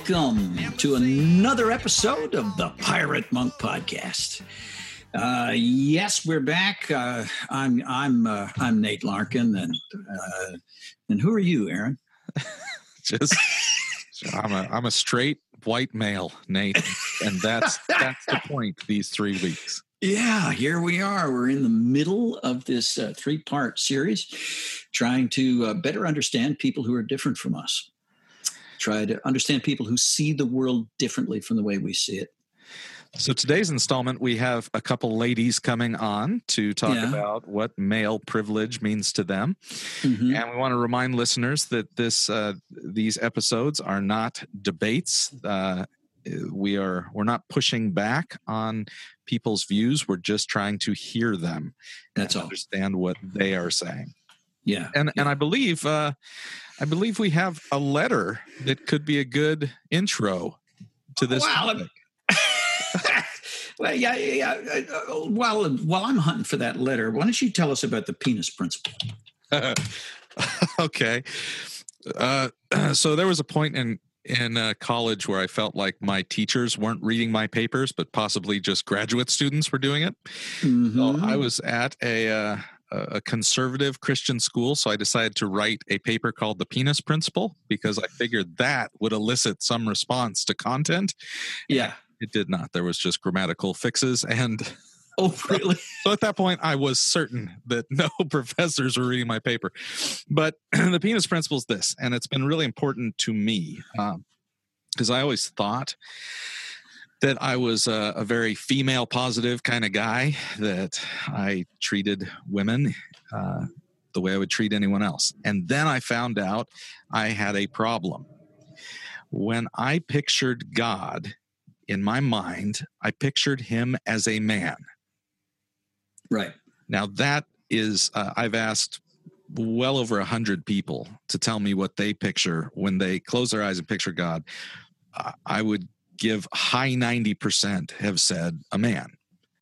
welcome to another episode of the Pirate Monk Podcast. Uh, yes, we're back. Uh, I'm I'm uh, I'm Nate Larkin, and uh, and who are you, Aaron? Just I'm a I'm a straight white male, Nate, and that's that's the point. These three weeks. Yeah, here we are. We're in the middle of this uh, three part series, trying to uh, better understand people who are different from us. Try to understand people who see the world differently from the way we see it. So today's installment, we have a couple ladies coming on to talk Yeah. about what male privilege means to them, Mhm. and we want to remind listeners that this uh, these episodes are not debates. Uh, we are we're not pushing back on people's views. We're just trying to hear them. That's and all. Understand what they are saying. Yeah. and and I believe uh, I believe we have a letter that could be a good intro to this. Wow. topic. well, yeah, yeah. yeah. Uh, While while I'm hunting for that letter, why don't you tell us about the penis principle? okay, uh, so there was a point in in uh, college where I felt like my teachers weren't reading my papers, but possibly just graduate students were doing it. So Mhm. I was at a uh, a conservative Christian school, so I decided to write a paper called "The Penis Principle" because I figured that would elicit some response to content. yeah. It did not. There was just grammatical fixes, and Oh, really? so at that point, I was certain that no professors were reading my paper. But the penis principle is this, and it's been really important to me uh, because I always thought that I was a, a very female positive kind of guy, that I treated women uh, the way I would treat anyone else. And then I found out I had a problem. When I pictured God in my mind, I pictured him as a man. Right. Now that is, uh, I've asked well over a hundred people to tell me what they picture when they close their eyes and picture God. Uh, I would give high ninety percent have said a man,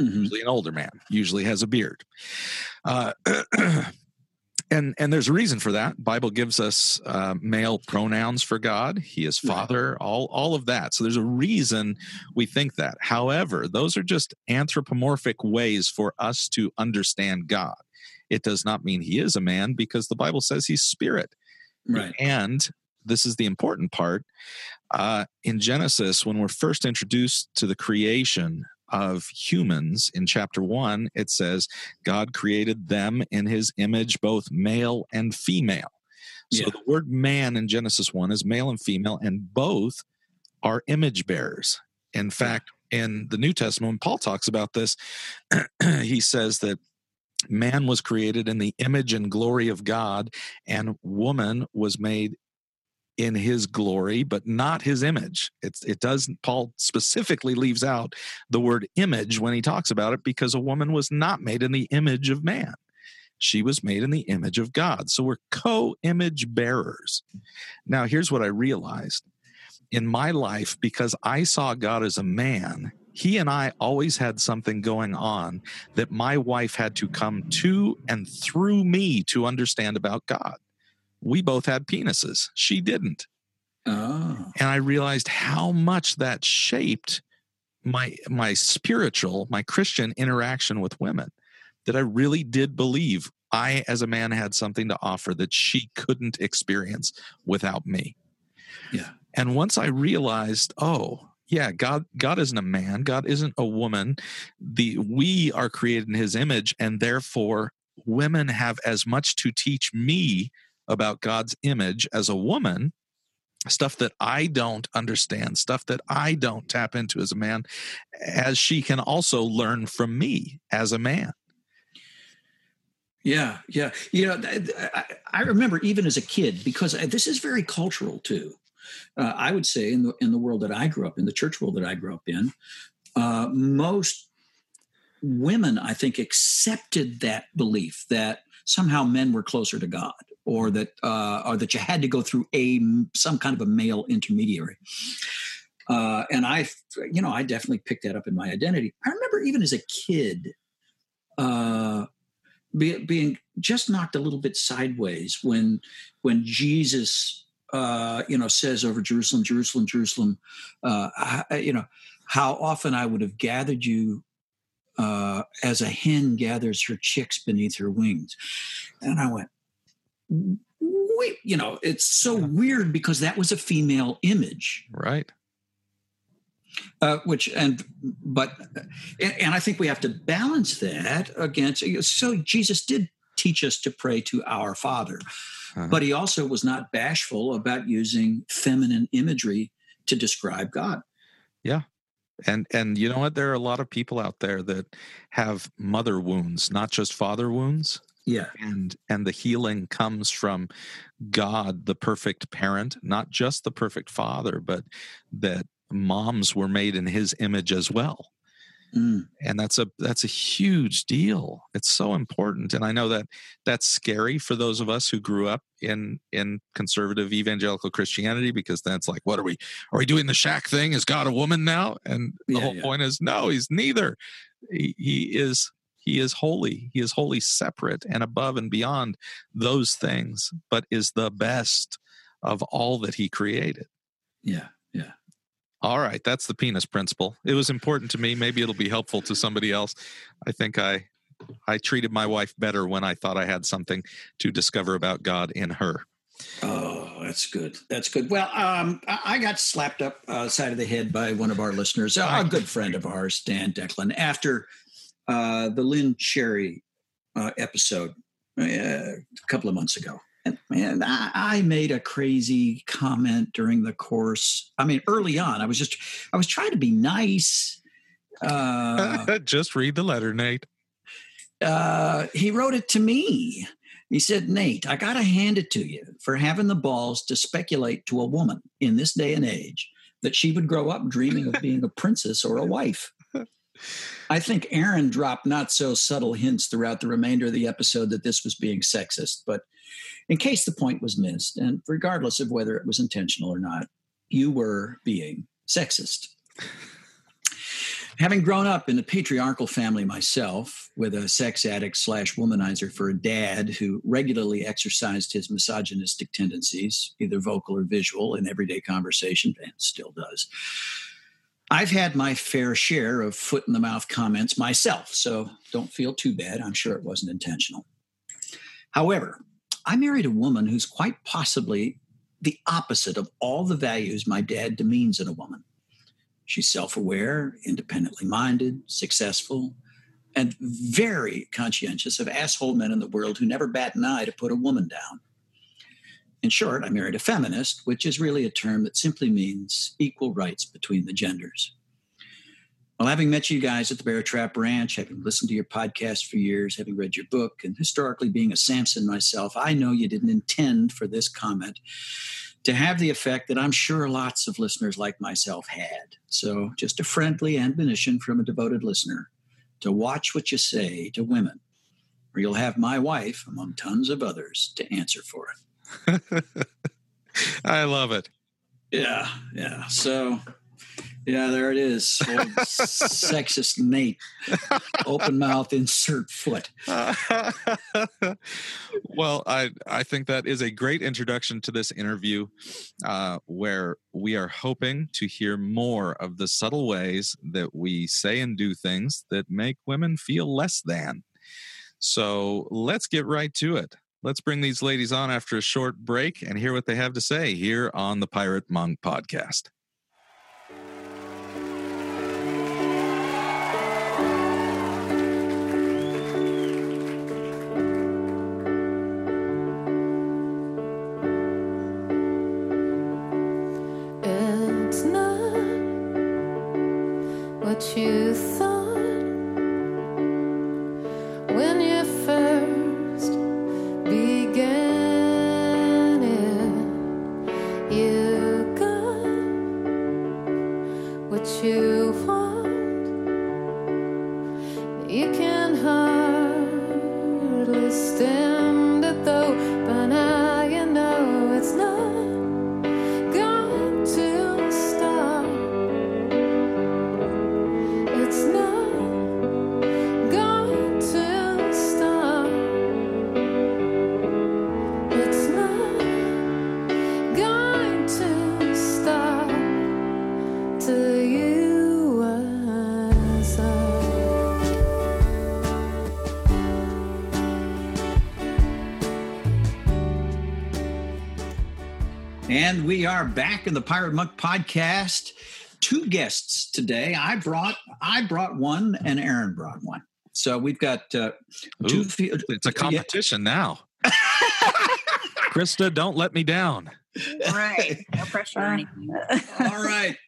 Mhm. usually an older man, usually has a beard. Uh, and and there's a reason for that. Bible gives us uh, male pronouns for God. He is Father. All all of that. So there's a reason we think that. However, those are just anthropomorphic ways for us to understand God. It does not mean He is a man because the Bible says He's Spirit. Right. And this is the important part. Uh, in Genesis, when we're first introduced to the creation of humans in chapter one, it says God created them in his image, both male and female. So Yeah. the word man in Genesis 1 is male and female, and both are image bearers. In fact, in the New Testament, when Paul talks about this, he says that man was created in the image and glory of God, and woman was made in his glory, but not his image. It's, it does, Paul specifically leaves out the word image when he talks about it because a woman was not made in the image of man. She was made in the image of God. So we're co image bearers. Now, here's what I realized in my life because I saw God as a man. He and I always had something going on that my wife had to come to and through me to understand about God. We both had penises. She didn't Oh. and I realized how much that shaped my my spiritual, my Christian interaction with women. That I really did believe I, as a man, had something to offer that she couldn't experience without me. Yeah. And once I realized, oh, yeah, God God isn't a man, God isn't a woman. The we are created in his image, and therefore women have as much to teach me about God's image as a woman stuff that I don't understand, stuff that I don't tap into as a man, as she can also learn from me as a man. Yeah, yeah. You know, I, remember even as a kid because this is very cultural too. Uh, I would say in the in the world that I grew up in, the church world that I grew up in, uh, most women I think accepted that belief that somehow men were closer to God, or that uh, or that you had to go through a some kind of a male intermediary. Uh, and I, you know, I definitely picked that up in my identity. I remember even as a kid. Uh, be, being just knocked a little bit sideways when when Jesus uh, you know, says over Jerusalem, Jerusalem, Jerusalem, uh, I, you know, how often I would have gathered you uh, as a hen gathers her chicks beneath her wings. And I went, wait, you know, it's so weird because that was a female image. Right. Uh, which and but and, and, I think we have to balance that against. So Jesus did teach us to pray to our Father, uh-huh. but he also was not bashful about using feminine imagery to describe God. Yeah, and and you know what? There are a lot of people out there that have mother wounds, not just father wounds. Yeah. And and the healing comes from God, the perfect parent, not just the perfect father, but that moms were made in his image as well. Mm. And that's a that's a huge deal. It's so important, and I know that that's scary for those of us who grew up in in conservative evangelical Christianity because that's like, what are we? Are we doing the shack thing? Is God a woman now? And the yeah, whole yeah. point is, no, he's neither. He, he is he is holy. He is wholly separate and above and beyond those things, but is the best of all that he created. Yeah, yeah. All right, that's the penis principle. It was important to me. Maybe it'll be helpful to somebody else. I think I I treated my wife better when I thought I had something to discover about God in her. Oh, that's good. That's good. Well, um, I got slapped up uh, side of the head by one of our listeners, a good friend of ours, Dan Declan, after uh, the Lynn Cherry uh, episode uh, a couple of months ago. And man, I, I, made a crazy comment during the course. I mean, early on, I was just, I was trying to be nice. Uh, just read the letter, Nate. Uh, he wrote it to me. He said, Nate, I got to hand it to you for having the balls to speculate to a woman in this day and age that she would grow up dreaming of being a princess or a wife. I think Aaron dropped not so subtle hints throughout the remainder of the episode that this was being sexist, but in case the point was missed, and regardless of whether it was intentional or not, you were being sexist. Having grown up in a patriarchal family myself, with a sex addict slash womanizer for a dad who regularly exercised his misogynistic tendencies, either vocal or visual, in everyday conversation, and still does, I've had my fair share of foot in the mouth comments myself, so don't feel too bad. I'm sure it wasn't intentional. However, I married a woman who's quite possibly the opposite of all the values my dad demeans in a woman. She's self aware, independently minded, successful, and very conscientious of asshole men in the world who never bat an eye to put a woman down. In short, I married a feminist, which is really a term that simply means equal rights between the genders. Well, having met you guys at the Bear Trap Ranch, having listened to your podcast for years, having read your book, and historically being a Samson myself, I know you didn't intend for this comment to have the effect that I'm sure lots of listeners like myself had. So, just a friendly admonition from a devoted listener to watch what you say to women, or you'll have my wife, among tons of others, to answer for it. I love it. Yeah, yeah. So, yeah, there it is. sexist Nate. Open mouth, insert foot. well, I I think that is a great introduction to this interview, uh, where we are hoping to hear more of the subtle ways that we say and do things that make women feel less than. So let's get right to it. Let's bring these ladies on after a short break and hear what they have to say here on the Pirate Monk podcast. What And we are back in the Pirate Monk podcast. Two guests today. I brought I brought one, and Aaron brought one. So we've got uh, two. Ooh, fe- it's a competition now. Krista, don't let me down. Right. No pressure or anything. All right.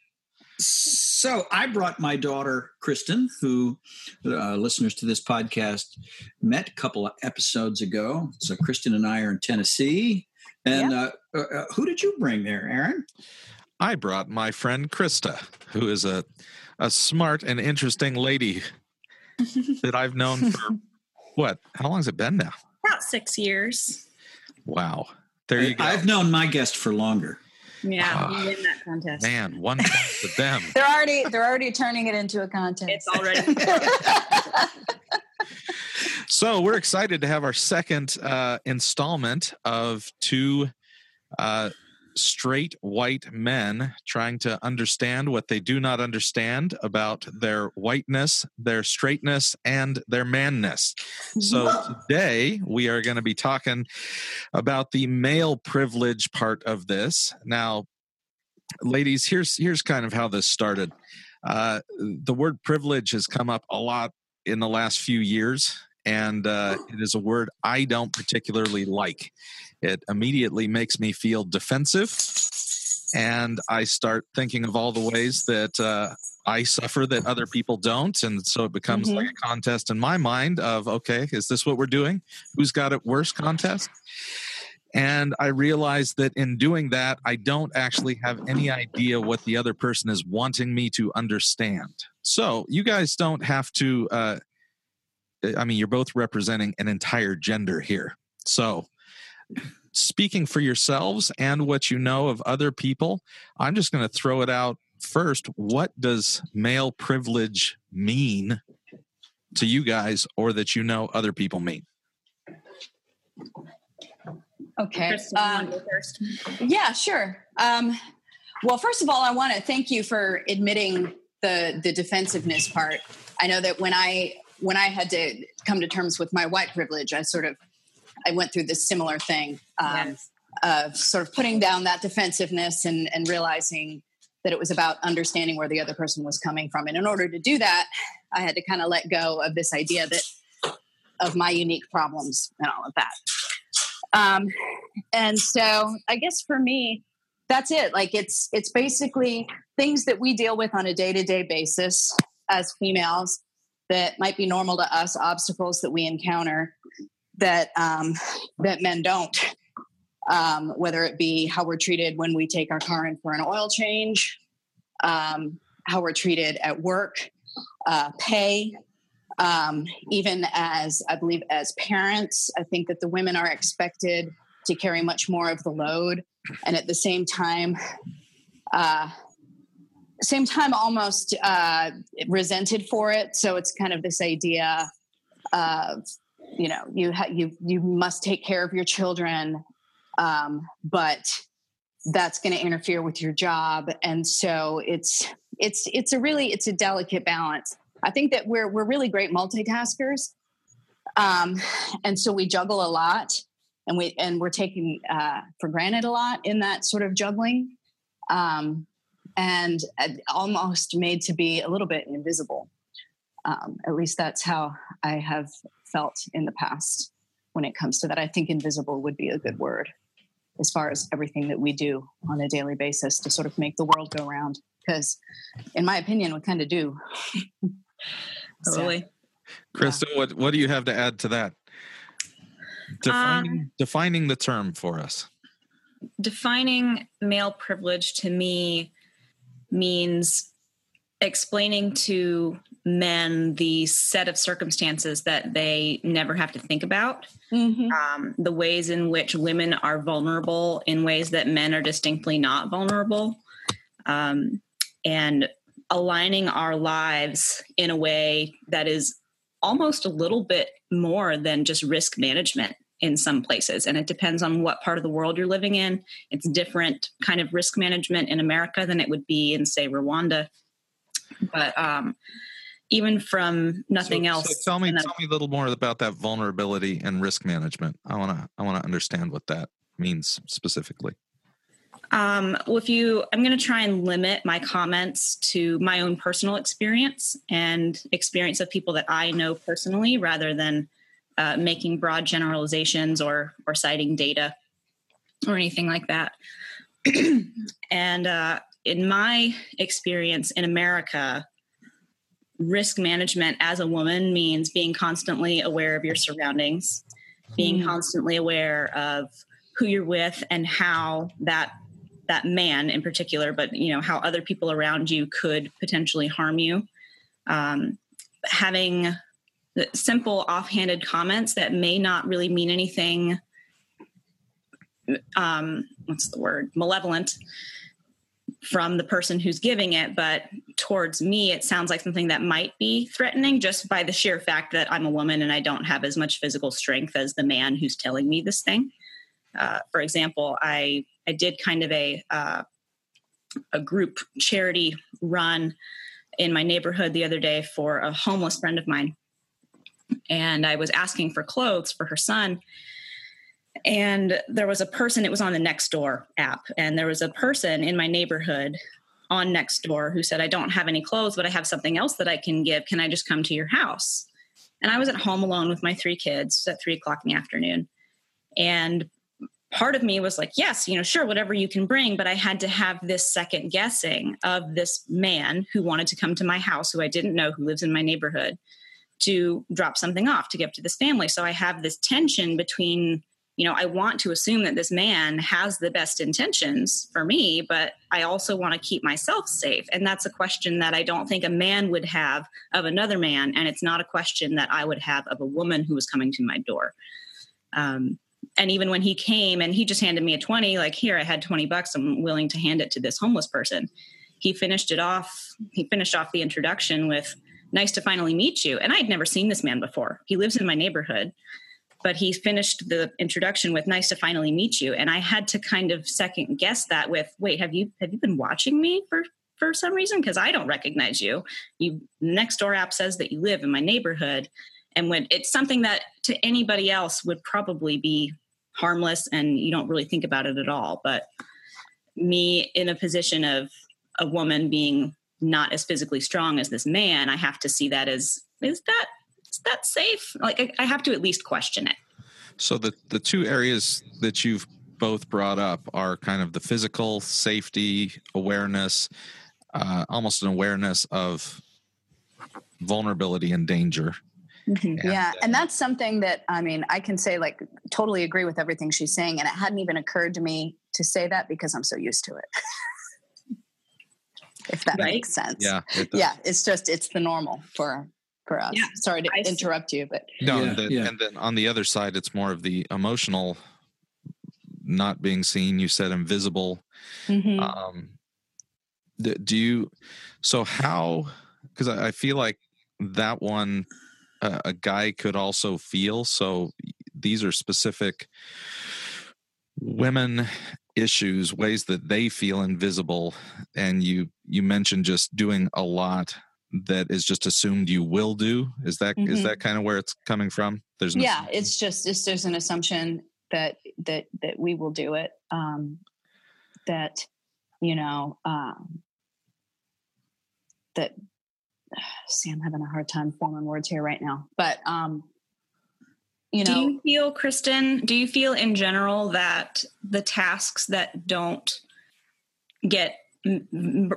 So I brought my daughter Kristen, who uh, listeners to this podcast met a couple of episodes ago. So Kristen and I are in Tennessee. And uh, uh, uh, who did you bring there, Aaron? I brought my friend Krista, who is a a smart and interesting lady that I've known for what? How long has it been now? About six years. Wow. There you go. I've known my guest for longer. Yeah, Ah, we win that contest. Man, one point to them. They're already they're already turning it into a contest. It's already. So we're excited to have our second uh, installment of two uh, straight white men trying to understand what they do not understand about their whiteness, their straightness, and their manness. So today we are going to be talking about the male privilege part of this. Now, ladies, here's here's kind of how this started. Uh, the word privilege has come up a lot in the last few years, and uh, it is a word I don't particularly like. It immediately makes me feel defensive, and I start thinking of all the ways that uh, I suffer that other people don't, and so it becomes Mhm. like a contest in my mind of okay, is this what we're doing? Who's got it worse? Contest. And I realize that in doing that, I don't actually have any idea what the other person is wanting me to understand. So you guys don't have to. Uh, I mean, you're both representing an entire gender here. So, speaking for yourselves and what you know of other people, I'm just going to throw it out first. What does male privilege mean to you guys, or that you know other people mean? Okay. Um, first? yeah, sure. Um, well, first of all, I want to thank you for admitting the the defensiveness part. I know that when I when I had to come to terms with my white privilege, I sort of I went through this similar thing um, Yes. of sort of putting down that defensiveness and and realizing that it was about understanding where the other person was coming from. And in order to do that, I had to kind of let go of this idea that of my unique problems and all of that. Um, and so I guess for me, that's it. Like it's it's basically things that we deal with on a day to day basis as females that might be normal to us, obstacles that we encounter that um, that men don't. Um, whether it be how we're treated when we take our car in for an oil change, um, how we're treated at work, uh, pay, um, even as I believe as parents, I think that the women are expected to carry much more of the load, and at the same time, uh, same time almost uh, resented for it. So it's kind of this idea of you know you ha- you you must take care of your children, um, but that's going to interfere with your job, and so it's it's it's a really it's a delicate balance. I think that we're we're really great multitaskers, um, and so we juggle a lot, and we and we're taking uh, for granted a lot in that sort of juggling, um, and almost made to be a little bit invisible. Um, at least that's how I have felt in the past when it comes to that. I think invisible would be a good word as far as everything that we do on a daily basis to sort of make the world go round. Because, in my opinion, we kind of do. So, Totally. Krista, what what do you have to add to that? Defining defining the term for us. Defining male privilege to me means explaining to men the set of circumstances that they never have to think about, Mhm. um, the ways in which women are vulnerable in ways that men are distinctly not vulnerable, um, and aligning our lives in a way that is almost a little bit more than just risk management in some places and it depends on what part of the world you're living in it's different kind of risk management in america than it would be in say rwanda but um, even from nothing So- else So tell me tell me a little more about that vulnerability and risk management. I want to I want to understand what that means specifically. Um, well, if you, I'm going to try and limit my comments to my own personal experience and experience of people that I know personally, rather than uh, making broad generalizations or or citing data or anything like that. and uh, in my experience in America, risk management as a woman means being constantly aware of your surroundings, being mm. constantly aware of who you're with and how that that man in particular, but you know how other people around you could potentially harm you. Um, having simple offhanded comments that may not really mean anything um, what's the word malevolent from the person who's giving it but towards me it sounds like something that might be threatening just by the sheer fact that i'm a woman and i don't have as much physical strength as the man who's telling me this thing uh, for example i i did kind of a uh, a group charity run in my neighborhood the other day for a homeless friend of mine and I was asking for clothes for her son. And there was a person, it was on the Nextdoor app, and there was a person in my neighborhood on Nextdoor who said, I don't have any clothes, but I have something else that I can give. Can I just come to your house? And I was at home alone with my three kids at three o'clock in the afternoon. And part of me was like, yes, you know, sure, whatever you can bring. But I had to have this second guessing of this man who wanted to come to my house, who I didn't know, who lives in my neighborhood, to drop something off to give to this family. So I have this tension between, you know, I want to assume that this man has the best intentions for me, but I also want to keep myself safe. And that's a question that I don't think a man would have of another man. And it's not a question that I would have of a woman who was coming to my door. Um, and even when he came and he just handed me a 20, like, here, I had 20 bucks, I'm willing to hand it to this homeless person. He finished it off, he finished off the introduction with, nice to finally meet you. And I had never seen this man before. He lives in my neighborhood, but he finished the introduction with nice to finally meet you. And I had to kind of second guess that with, wait, have you have you been watching me for for some reason? Because I don't recognize you. You next door app says that you live in my neighborhood. And when it's something that to anybody else would probably be harmless and you don't really think about it at all. But me in a position of a woman being not as physically strong as this man, I have to see that as is that is that safe? Like I, I have to at least question it. So the the two areas that you've both brought up are kind of the physical safety awareness, uh, almost an awareness of vulnerability and danger. Mm-hmm. And, yeah, and that's something that I mean, I can say like totally agree with everything she's saying, and it hadn't even occurred to me to say that because I'm so used to it. if that right? makes sense. Yeah. It yeah. It's just, it's the normal for, for us. Yeah, Sorry to I interrupt see. you, but no. Yeah, and, then, yeah. and then on the other side, it's more of the emotional not being seen. You said invisible. Mm-hmm. Um, do you, so how, cause I, I feel like that one, uh, a guy could also feel. So these are specific women issues ways that they feel invisible and you you mentioned just doing a lot that is just assumed you will do is that mm-hmm. is that kind of where it's coming from there's yeah assumption. it's just it's, there's an assumption that that that we will do it um that you know um that see i'm having a hard time forming words here right now but um you know do you feel kristen do you feel in general that the tasks that don't get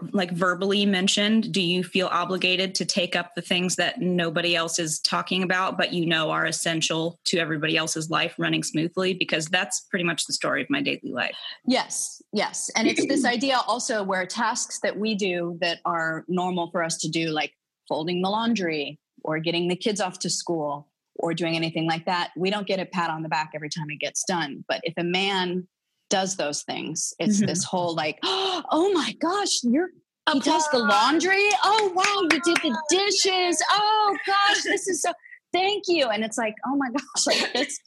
like verbally mentioned do you feel obligated to take up the things that nobody else is talking about but you know are essential to everybody else's life running smoothly? Because that's pretty much the story of my daily life. Yes yes and it's this idea also where tasks that we do that are normal for us to do like folding the laundry or getting the kids off to school or doing anything like that, we don't get a pat on the back every time it gets done. But if a man does those things, it's mm-hmm. this whole like, oh my gosh, you're he does the laundry. Oh wow, you did the dishes. Oh gosh, this is so thank you. And it's like, oh my gosh, like it's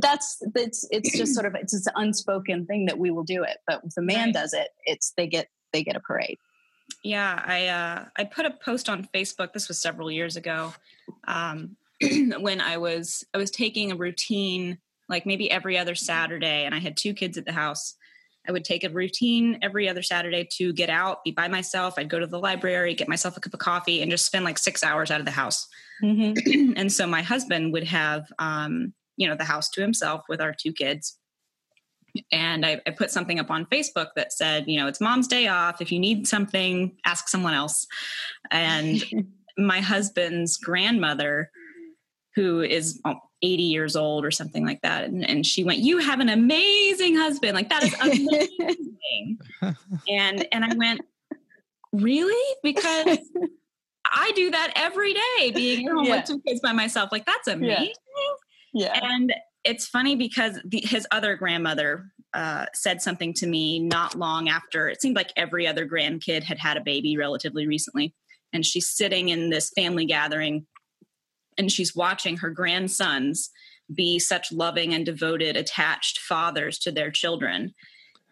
that's it's it's just sort of it's an unspoken thing that we will do it. But if a man right. does it, it's they get they get a parade. Yeah, I uh I put a post on Facebook, this was several years ago. Um when I was I was taking a routine like maybe every other Saturday and I had two kids at the house I would take a routine every other Saturday to get out, be by myself. I'd go to the library, get myself a cup of coffee, and just spend like six hours out of the house. Mm-hmm. and so my husband would have, um, you know, the house to himself with our two kids. And I, I put something up on Facebook that said, you know, it's mom's day off. If you need something, ask someone else. And my husband's grandmother, who is oh, 80 years old or something like that. And, and she went, You have an amazing husband. Like, that is amazing. and, and I went, Really? Because I do that every day, being at home Yeah. with two kids by myself. Like, that's amazing. yeah. And it's funny because the, his other grandmother uh, said something to me not long after. It seemed like every other grandkid had had a baby relatively recently. And she's sitting in this family gathering and she's watching her grandsons be such loving and devoted, attached fathers to their children.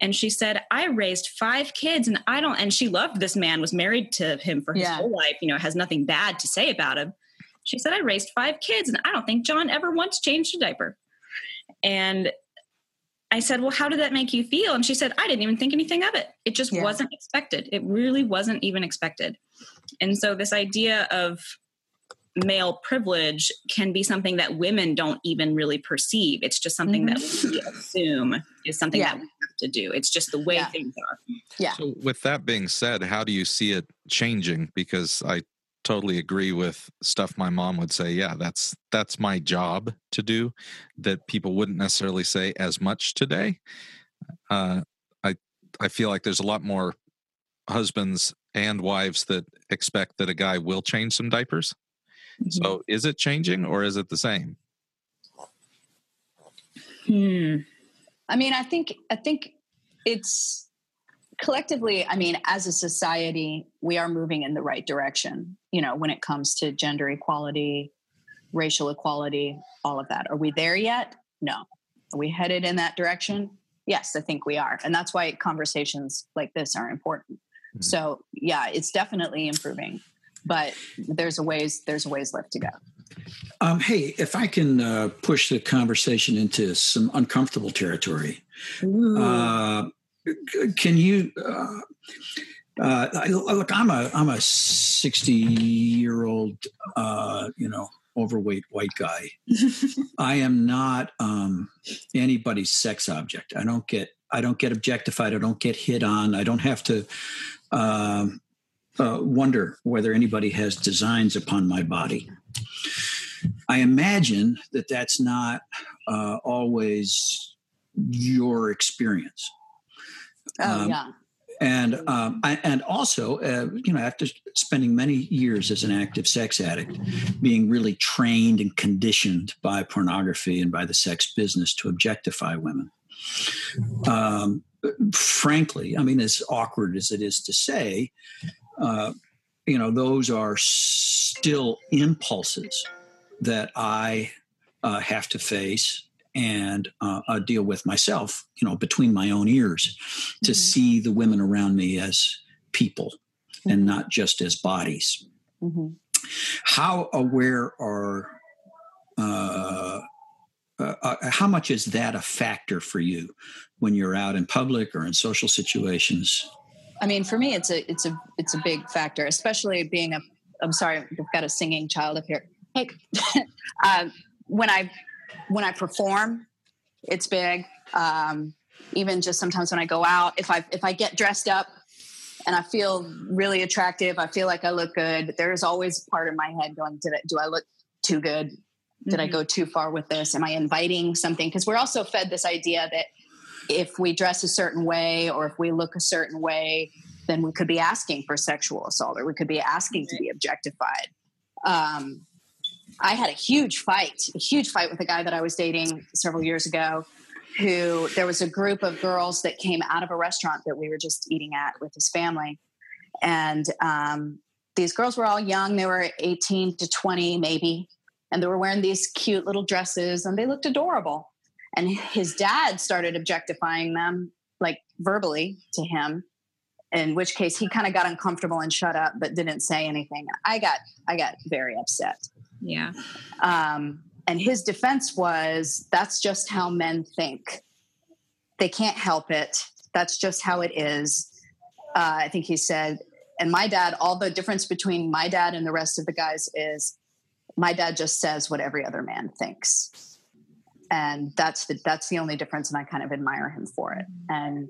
And she said, I raised five kids and I don't, and she loved this man, was married to him for his Yeah. whole life, you know, has nothing bad to say about him. She said, I raised five kids and I don't think John ever once changed a diaper. And I said, Well, how did that make you feel? And she said, I didn't even think anything of it. It just Yeah. wasn't expected. It really wasn't even expected. And so, this idea of male privilege can be something that women don't even really perceive. It's just something that mm-hmm. we assume is something Yeah. that we have to do. It's just the way Yeah. things are. Yeah. So, with that being said, how do you see it changing? Because I totally agree with stuff my mom would say. Yeah, that's that's my job to do. That people wouldn't necessarily say as much today. Uh, I I feel like there's a lot more husbands and wives that expect that a guy will change some diapers. So, is it changing or is it the same? Hmm. I mean, I think I think it's collectively. I mean, as a society, we are moving in the right direction. You know, when it comes to gender equality, racial equality, all of that. Are we there yet? No. Are we headed in that direction? Yes, I think we are, and that's why conversations like this are important. Mhm. So, yeah, it's definitely improving, but there's a ways there's a ways left to go. Um, hey, if I can uh, push the conversation into some uncomfortable territory, uh, can you? Uh, uh, I- look, I'm a I'm a 60 year old, uh, you know, overweight white guy. I am not um, anybody's sex object. I don't get I don't get objectified. I don't get hit on. I don't have to um, uh, wonder whether anybody has designs upon my body. I imagine that that's not uh, always your experience. Oh Um, yeah, And um, I, and also, uh, you know, after spending many years as an active sex addict, being really trained and conditioned by pornography and by the sex business to objectify women. Um, frankly, I mean, as awkward as it is to say, uh, you know, those are still impulses that I uh, have to face and uh, uh, deal with myself, you know, between my own ears to Mhm. see the women around me as people and not just as bodies. Mhm. How aware are, uh, uh, uh, how much is that a factor for you when you're out in public or in social situations? I mean, for me, it's a it's a it's a big factor, especially being a. I'm sorry, we've got a singing child up here. Hey, um, when I when I perform, it's big. Um, even just sometimes when I go out, if I if I get dressed up and I feel really attractive, I feel like I look good. There's always part of my head going, "Did I, do I look too good? Did I Mhm. go too far with this? Am I inviting something?" Because we're also fed this idea that if we dress a certain way or if we look a certain way, then we could be asking for sexual assault or we could be asking to be objectified. Um, I had a huge fight, a huge fight with a guy that I was dating several years ago. Who there was a group of girls that came out of a restaurant that we were just eating at with his family, and um, these girls were all young. They were 18 to 20, maybe, and they were wearing these cute little dresses, and they looked adorable and his dad started objectifying them like verbally to him in which case he kind of got uncomfortable and shut up but didn't say anything i got i got very upset Yeah. um, and his defense was that's just how men think they can't help it That's just how it is. Uh, I think he said, and my dad, all the difference between my dad and the rest of the guys is my dad just says what every other man thinks. And that's the that's the only difference, and I kind of admire him for it. And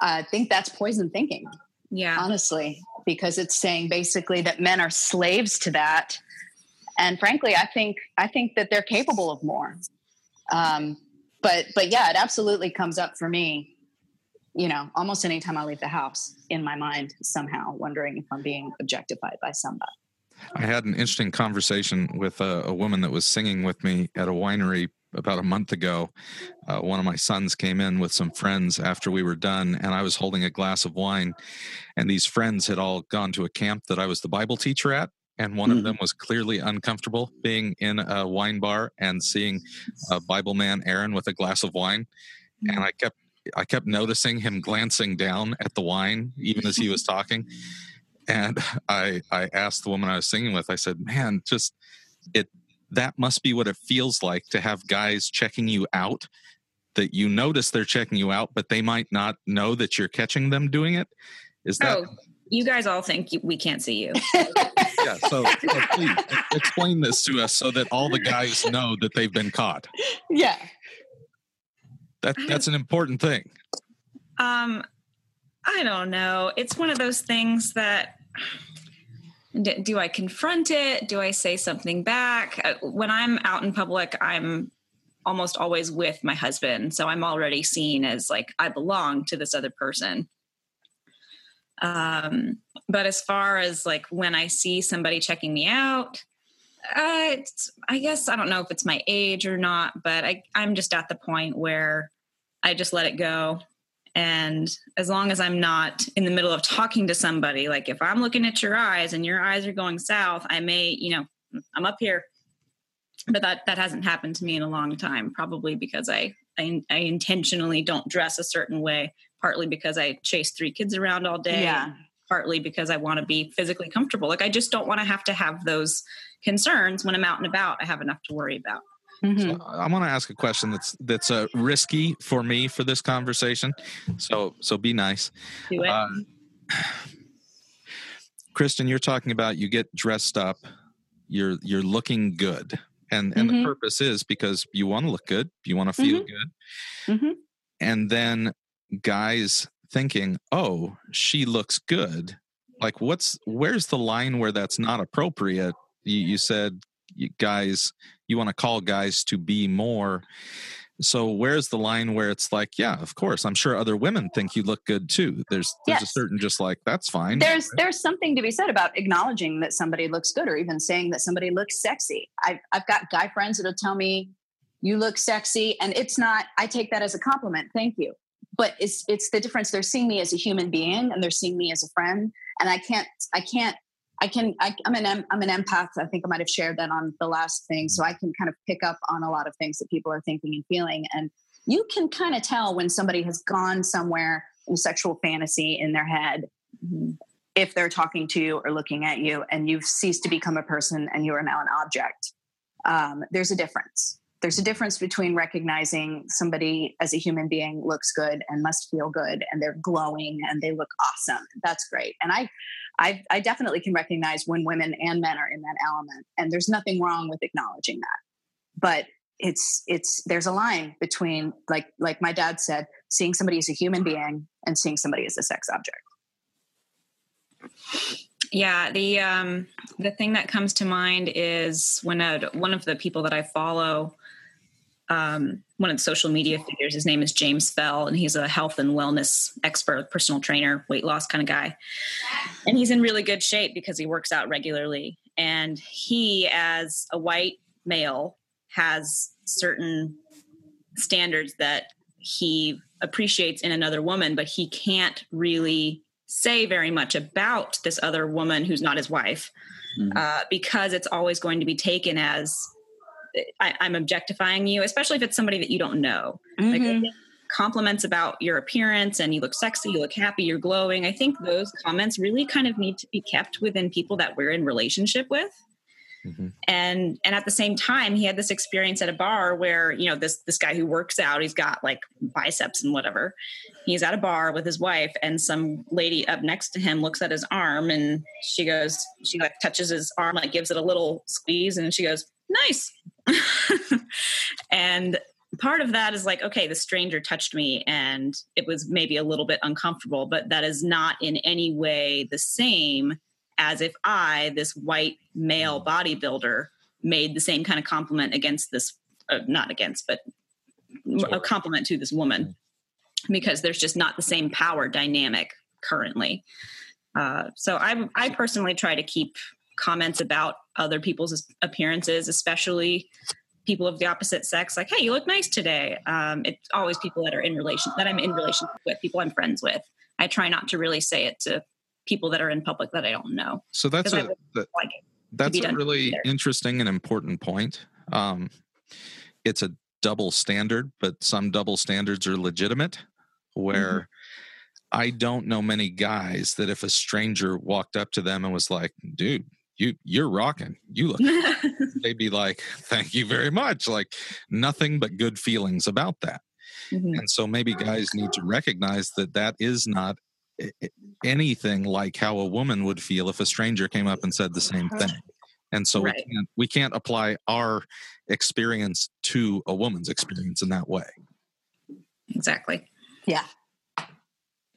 I think that's poison thinking, Yeah. honestly, because it's saying basically that men are slaves to that. And frankly, I think I think that they're capable of more. Um, but but yeah, it absolutely comes up for me. You know, almost anytime I leave the house, in my mind, somehow wondering if I'm being objectified by somebody. I had an interesting conversation with a, a woman that was singing with me at a winery about a month ago. Uh, one of my sons came in with some friends after we were done, and I was holding a glass of wine. And these friends had all gone to a camp that I was the Bible teacher at. And one Mhm. of them was clearly uncomfortable being in a wine bar and seeing a Bible man Aaron with a glass of wine. And I kept I kept noticing him glancing down at the wine even as he was talking. And I I asked the woman I was singing with, I said, Man, just it that must be what it feels like to have guys checking you out that you notice they're checking you out, but they might not know that you're catching them doing it. Is that Oh, you guys all think we can't see you. yeah? So, so please explain this to us so that all the guys know that they've been caught. Yeah. That that's an important thing. Um, I don't know. It's one of those things that do I confront it? Do I say something back? Uh, When I'm out in public, I'm almost always with my husband, so I'm already seen as like I belong to this other person. Um, but as far as like when I see somebody checking me out, uh, I guess I don't know if it's my age or not, but I, I'm just at the point where I just let it go. And as long as I'm not in the middle of talking to somebody, like if I'm looking at your eyes and your eyes are going south, I may, you know, I'm up here. But that that hasn't happened to me in a long time, probably because I I, I intentionally don't dress a certain way, partly because I chase three kids around all day, Yeah. partly because I want to be physically comfortable. Like I just don't want to have to have those concerns when I'm out and about. I have enough to worry about. Mhm. So I want to ask a question that's that's uh, risky for me for this conversation. So so be nice. Do it. Uh, Kristen, you're talking about you get dressed up, you're you're looking good. And and Mhm. the purpose is because you want to look good, you want to feel good. Mhm. And then guys thinking, "Oh, she looks good." Like what's where's the line where that's not appropriate? You, you said you guys you want to call guys to be more. So where's the line where it's like yeah of course i'm sure other women think you look good too. There's there's a certain just like that's fine. There's there's something to be said about acknowledging that somebody looks good or even saying that somebody looks sexy. I've, I've got guy friends that'll tell me you look sexy and it's not i take that as a compliment thank you but it's it's the difference. They're seeing me as a human being and they're seeing me as a friend. And i can't i can't i can I, i'm an i'm an empath. I think i might have shared that on the last thing. So i can kind of pick up on a lot of things that people are thinking and feeling. And you can kind of tell when somebody has gone somewhere in sexual fantasy in their head if they're talking to you or looking at you and you've ceased to become a person and you are now an object. Um, there's a difference there's a difference between recognizing somebody as a human being looks good and must feel good and they're glowing and they look awesome. That's great. And i I, I definitely can recognize when women and men are in that element and there's nothing wrong with acknowledging that. But it's it's there's a line between like like my dad said seeing somebody as a human being and seeing somebody as a sex object. Yeah, the um, the thing that comes to mind is when a, one of the people that I follow, um, one of the social media figures, his name is James Fell, and he's a health and wellness expert, personal trainer, weight loss kind of guy, and he's in really good shape because he works out regularly. And he, as a white male, has certain standards that he appreciates in another woman, but he can't really say very much about this other woman who's not his wife Mhm. uh, because it's always going to be taken as I, I'm objectifying you, especially if it's somebody that you don't know. Like I think compliments about your appearance and you look sexy, you look happy, you're glowing. I think those comments really kind of need to be kept within people that we're in relationship with. Mhm. and and at the same time he had this experience at a bar where you know this this guy who works out he's got like biceps and whatever he's at a bar with his wife and some lady up next to him looks at his arm and she goes she like touches his arm like gives it a little squeeze and she goes nice. And part of that is like okay the stranger touched me and it was maybe a little bit uncomfortable but that is not in any way the same as if i this white male bodybuilder made the same kind of compliment against this uh, not against but a compliment to this woman. Because there's just not the same power dynamic currently. Uh, so I, I personally try to keep comments about other people's appearances especially people of the opposite sex like hey you look nice today um, it's always people that are in relation that i'm in relationship with people i'm friends with i try not to really say it to people that are in public that i don't know So that's a that- like that's a really interesting and important point. Um, it's a double standard, but some double standards are legitimate. Where Mm-hmm. I don't know many guys that if a stranger walked up to them and was like, "Dude, you you're rocking, you look," they'd be like, "Thank you very much." Like nothing but good feelings about that. Mhm. And so maybe guys need to recognize that that is not i- i- anything like how a woman would feel if a stranger came up and said the same thing. And so Right. we, can't, we can't apply our experience to a woman's experience in that way. exactly Yeah.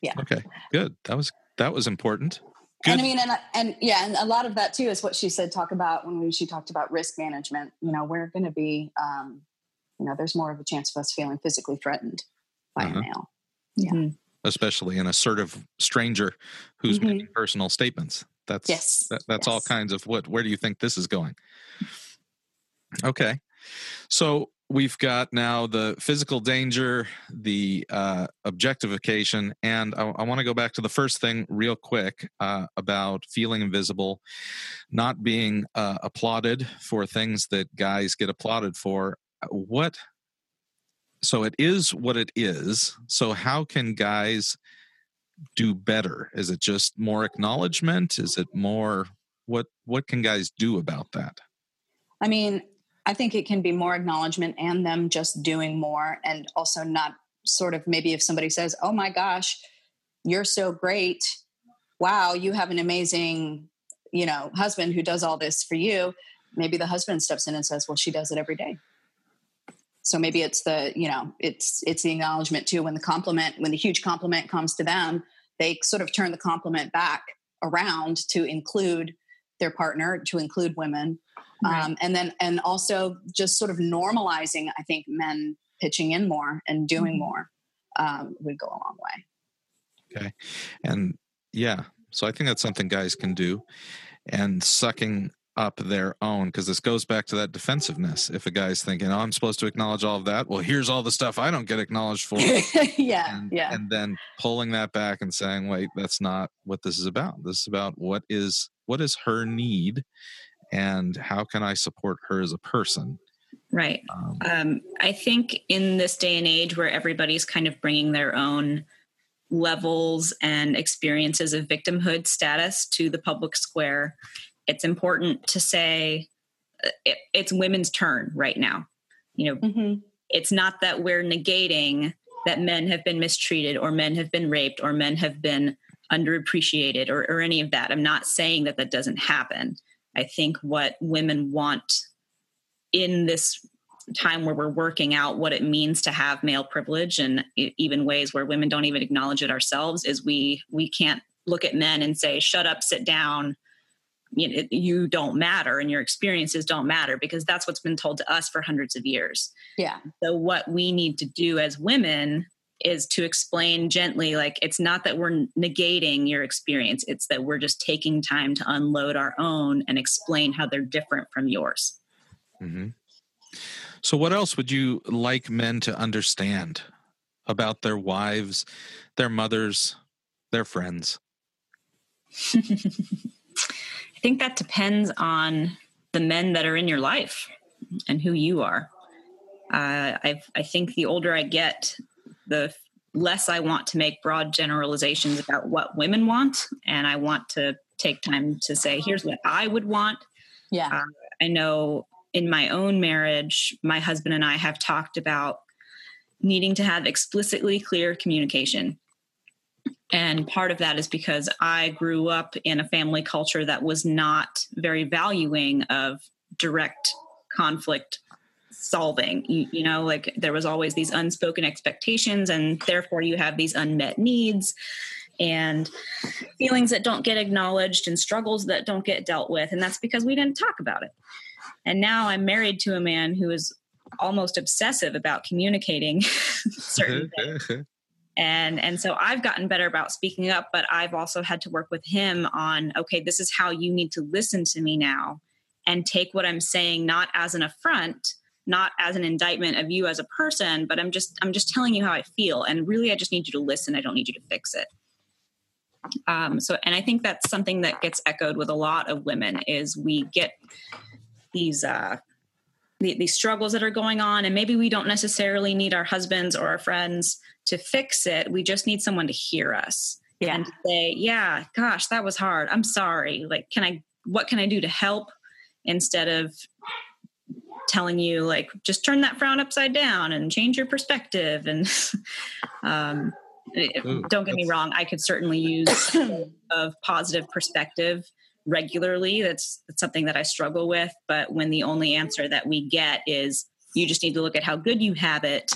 Yeah. Okay, good. That was that was important. Good. And I mean, and and yeah, and a lot of that too is what she said. Talk about when we, she talked about risk management. You know, we're going to be, um, you know, there's more of a chance of us feeling physically threatened by Uh-huh. a male. Yeah. Mhm. Especially an assertive stranger who's Mhm. making personal statements. That's Yes, that, that's all kinds of what where do you think this is going okay so we've got now the physical danger the uh, objectification and i, I want to go back to the first thing real quick uh, about feeling invisible not being uh, applauded for things that guys get applauded for. What so it is what it is so how can guys do better? Is it just more acknowledgement? Is it more what what can guys do about that? I mean, I think it can be more acknowledgement and them just doing more, and also not sort of maybe if somebody says, "Oh my gosh, you're so great! Wow, you have an amazing, you know, husband who does all this for you." Maybe the husband steps in and says, "Well, she does it every day." So maybe it's the you know it's it's the acknowledgement too when the compliment when the huge compliment comes to them, they sort of turn the compliment back around to include their partner, to include women Right. um, and then and also just sort of normalizing i think men pitching in more and doing Mhm. more um, would go a long way. Okay. And yeah so i think that's something guys can do and sucking up their own because this goes back to that defensiveness. If a guy's thinking oh i'm supposed to acknowledge all of that well here's all the stuff i don't get acknowledged for. Yeah and, yeah. and then pulling that back and saying wait that's not what this is about. This is about what is what is her need and how can i support her as a person right um, um, I think in this day and age where everybody's kind of bringing their own levels and experiences of victimhood status to the public square, it's important to say uh, it, it's women's turn right now. You know, Mhm. it's not that we're negating that men have been mistreated or men have been raped or men have been underappreciated or, or any of that. I'm not saying that that doesn't happen. I think what women want in this time where we're working out what it means to have male privilege and even ways where women don't even acknowledge it ourselves is we we can't look at men and say shut up sit down. You, know, you don't matter and your experiences don't matter because that's what's been told to us for hundreds of years. Yeah. So what we need to do as women is to explain gently like it's not that we're negating your experience it's that we're just taking time to unload our own and explain how they're different from yours mhm. so what else would you like men to understand about their wives their mothers their friends I think that depends on the men that are in your life and who you are. Uh, I I think the older I get, the less I want to make broad generalizations about what women want, and I want to take time to say, "Here's what I would want." yeah uh, I know in my own marriage, my husband and I have talked about needing to have explicitly clear communication. And part of that is because I grew up in a family culture that was not very valuing of direct conflict solving. You, you, know, like there was always these unspoken expectations, and therefore you have these unmet needs and feelings that don't get acknowledged and struggles that don't get dealt with. And that's because we didn't talk about it. And now I'm married to a man who is almost obsessive about communicating certain things. And and so I've gotten better about speaking up, but I've also had to work with him on okay, this is how you need to listen to me now and take what I'm saying not as an affront, not as an indictment of you as a person, but I'm just I'm just telling you how I feel and really I just need you to listen. I don't need you to fix it. Um, so and I think that's something that gets echoed with a lot of women is we get these uh, the, these struggles that are going on and maybe we don't necessarily need our husbands or our friends to fix it we just need someone to hear us yeah. and say yeah gosh that was hard i'm sorry like can i what can i do to help instead of telling you like just turn that frown upside down and change your perspective and um, Ooh, don't get me wrong i could certainly use of positive perspective regularly. That's, that's something that I struggle with. But when the only answer that we get is you just need to look at how good you have it,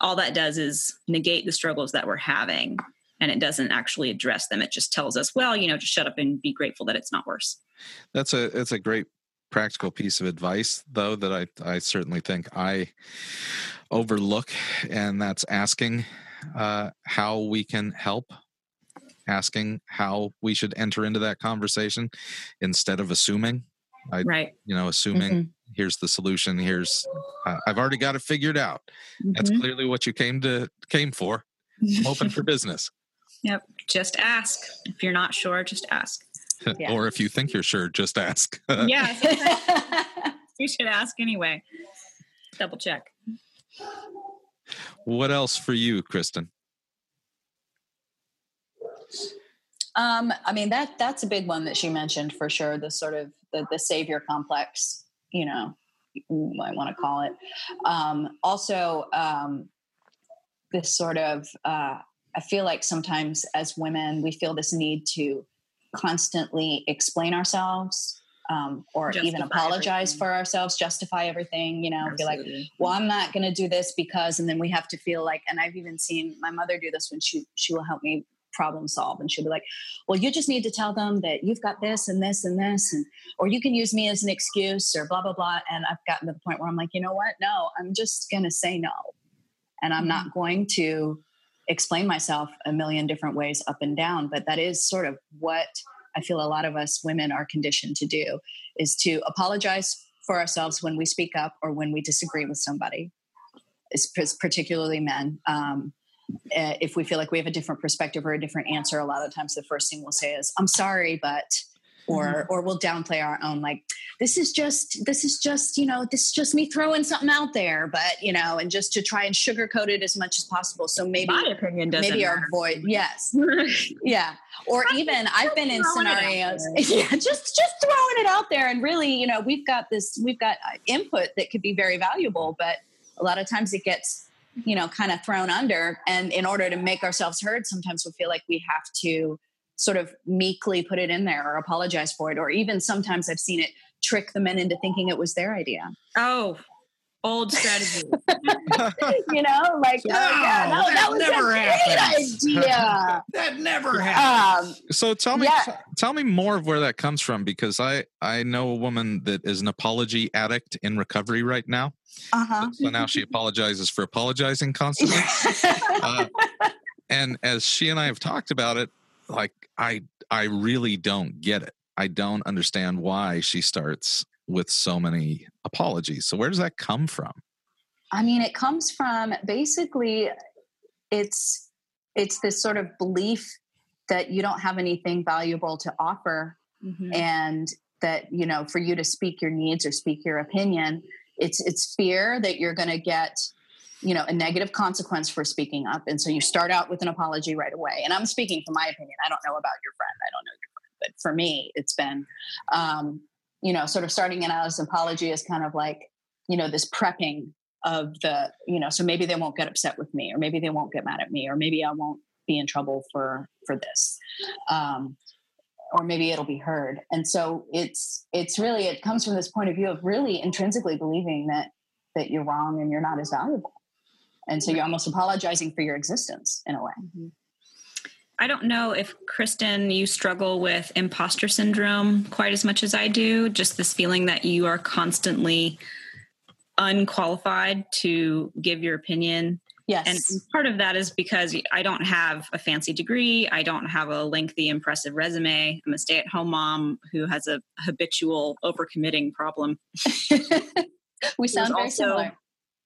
all that does is negate the struggles that we're having. And it doesn't actually address them. It just tells us, well, you know, just shut up and be grateful that it's not worse. That's a that's a great practical piece of advice though that I I certainly think I overlook and that's asking uh, how we can help asking how we should enter into that conversation instead of assuming. I, right. You know, assuming mm-hmm. here's the solution. Here's uh, I've already got it figured out. Mm-hmm. That's clearly what you came to came for. I'm open for business. Yep. Just ask. If you're not sure, just ask. Yeah. or if you think you're sure, just ask. yeah. you should ask anyway. Double check. What else for you, Kristen? Um, I mean that that's a big one that she mentioned for sure. The sort of the, the savior complex, you know, I want to call it. Um, also, um, this sort of uh, I feel like sometimes as women we feel this need to constantly explain ourselves um, or justify even apologize everything. for ourselves, justify everything, you know, Absolutely. be like, well, I'm not going to do this because, and then we have to feel like, and I've even seen my mother do this when she, she will help me problem solve and she'll be like well you just need to tell them that you've got this and this and this and or you can use me as an excuse or blah blah blah and i've gotten to the point where i'm like you know what no i'm just going to say no and i'm not mm-hmm. going to explain myself a million different ways up and down but that is sort of what i feel a lot of us women are conditioned to do is to apologize for ourselves when we speak up or when we disagree with somebody it's particularly men. Um, uh, if we feel like we have a different perspective or a different answer, a lot of times the first thing we'll say is, I'm sorry, but or mm-hmm. or we'll downplay our own like this is just this is just you know this is just me throwing something out there but you know and just to try and sugarcoat it as much as possible so maybe my opinion doesn't maybe matter. our voice yes yeah or even i've been in scenarios yeah just just throwing it out there and really you know we've got this we've got uh, input that could be very valuable but a lot of times it gets you know, kind of thrown under. And in order to make ourselves heard, sometimes we feel like we have to sort of meekly put it in there or apologize for it. Or even sometimes I've seen it trick the men into thinking it was their idea. Oh, old strategy. you know, like wow, oh yeah, no, that, that was never a great idea. that never happened. Um, so tell me, yeah. tell me more of where that comes from because I I know a woman that is an apology addict in recovery right now. Uh-huh. So now she apologizes for apologizing constantly. uh, and as she and I have talked about it, like I I really don't get it. I don't understand why she starts with so many apologies. So where does that come from? I mean, it comes from basically it's it's this sort of belief that you don't have anything valuable to offer mm-hmm. and that you know for you to speak your needs or speak your opinion it's it's fear that you're going to get you know a negative consequence for speaking up and so you start out with an apology right away and i'm speaking from my opinion i don't know about your friend i don't know your friend but for me it's been um, you know, sort of starting it out as an apology is kind of like, you know, this prepping of the, you know, so maybe they won't get upset with me, or maybe they won't get mad at me, or maybe I won't be in trouble for for this. Um, or maybe it'll be heard. And so it's it's really it comes from this point of view of really intrinsically believing that that you're wrong and you're not as valuable. And so you're almost apologizing for your existence in a way. Mm-hmm. I don't know if Kristen, you struggle with imposter syndrome quite as much as I do. Just this feeling that you are constantly unqualified to give your opinion. Yes. And part of that is because I don't have a fancy degree. I don't have a lengthy, impressive resume. I'm a stay at home mom who has a habitual overcommitting problem. we sound very also, similar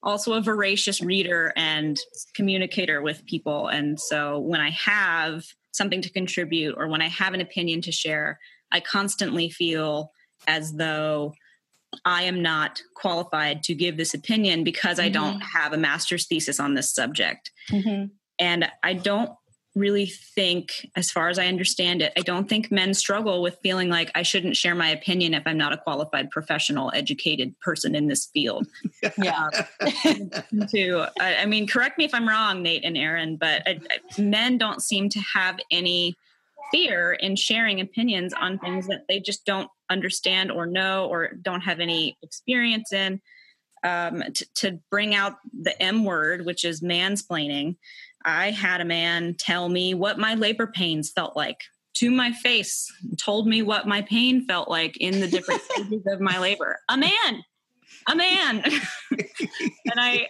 also a voracious reader and communicator with people. And so when I have something to contribute or when I have an opinion to share, I constantly feel as though I am not qualified to give this opinion because mm-hmm. I don't have a master's thesis on this subject. Mm-hmm. And I don't really think, as far as I understand it, I don't think men struggle with feeling like I shouldn't share my opinion if I'm not a qualified professional, educated person in this field. Yeah. Um, to, I, I, mean, correct me if I'm wrong, Nate and Aaron, but I, I, men don't seem to have any fear in sharing opinions on things that they just don't understand or know or don't have any experience in. Um, to, to bring out the M word, which is mansplaining. I had a man tell me what my labor pains felt like to my face, told me what my pain felt like in the different stages of my labor. A man, a man. and I,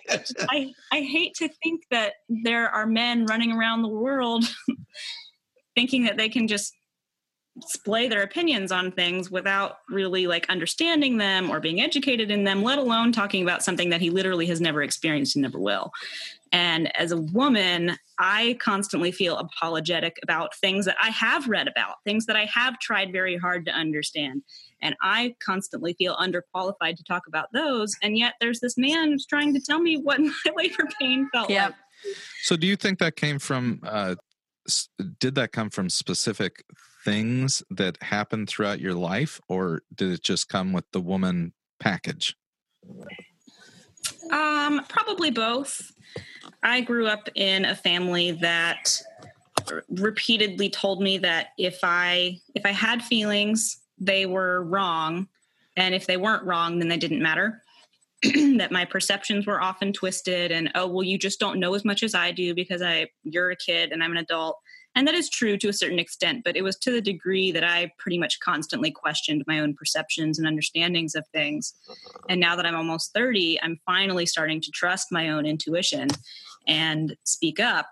I, I hate to think that there are men running around the world thinking that they can just display their opinions on things without really like understanding them or being educated in them let alone talking about something that he literally has never experienced and never will and as a woman i constantly feel apologetic about things that i have read about things that i have tried very hard to understand and i constantly feel underqualified to talk about those and yet there's this man who's trying to tell me what my labor pain felt yep. like so do you think that came from uh, did that come from specific things that happened throughout your life, or did it just come with the woman package? Um, probably both. I grew up in a family that repeatedly told me that if I if I had feelings, they were wrong, and if they weren't wrong, then they didn't matter. that my perceptions were often twisted, and oh well, you just don't know as much as I do because I you're a kid and I'm an adult, and that is true to a certain extent, but it was to the degree that I pretty much constantly questioned my own perceptions and understandings of things. And now that I'm almost 30, I'm finally starting to trust my own intuition and speak up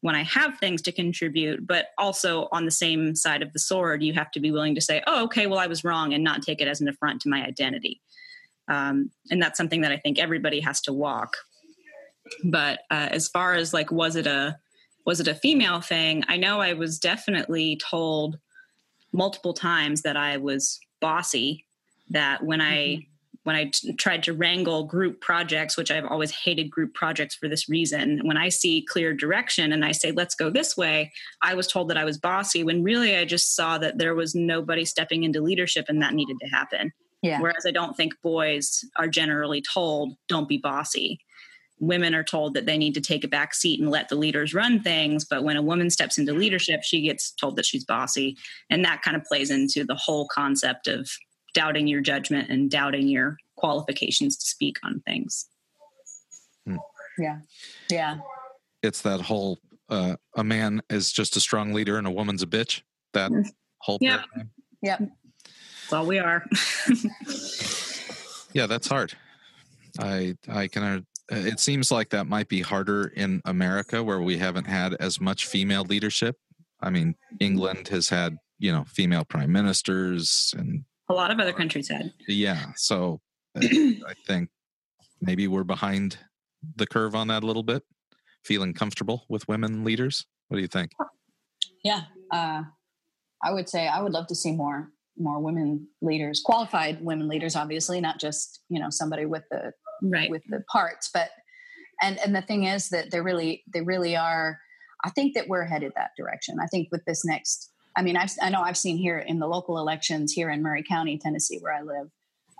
when I have things to contribute, but also on the same side of the sword, you have to be willing to say, oh, okay, well, I was wrong and not take it as an affront to my identity. Um, and that's something that I think everybody has to walk. But uh, as far as like, was it a was it a female thing? I know I was definitely told multiple times that I was bossy, that when mm-hmm. I when I t- tried to wrangle group projects, which I've always hated group projects for this reason, when I see clear direction and I say, let's go this way, I was told that I was bossy when really I just saw that there was nobody stepping into leadership and that needed to happen. Yeah. Whereas I don't think boys are generally told, don't be bossy women are told that they need to take a back seat and let the leaders run things but when a woman steps into leadership she gets told that she's bossy. And that kind of plays into the whole concept of doubting your judgment and doubting your qualifications to speak on things. Hmm. yeah. Yeah. It's that whole uh, a man is just a strong leader and a woman's a bitch that mm. whole yeah. yeah that's all we are. Yeah that's hard. I i can it seems like that might be harder in America where we haven't had as much female leadership. I mean, England has had, you know, female prime ministers and a lot of other countries had. Yeah. So uh, I think maybe we're behind the curve on that a little bit, feeling comfortable with women leaders. What do you think? Yeah. Uh, I would say I would love to see more more women leaders, qualified women leaders, obviously, not just, you know, somebody with the right. with the parts. But and and the thing is that they really they really are. I think that we're headed that direction. I think with this next. I mean, I've, I know I've seen here in the local elections here in Maury County, Tennessee, where I live,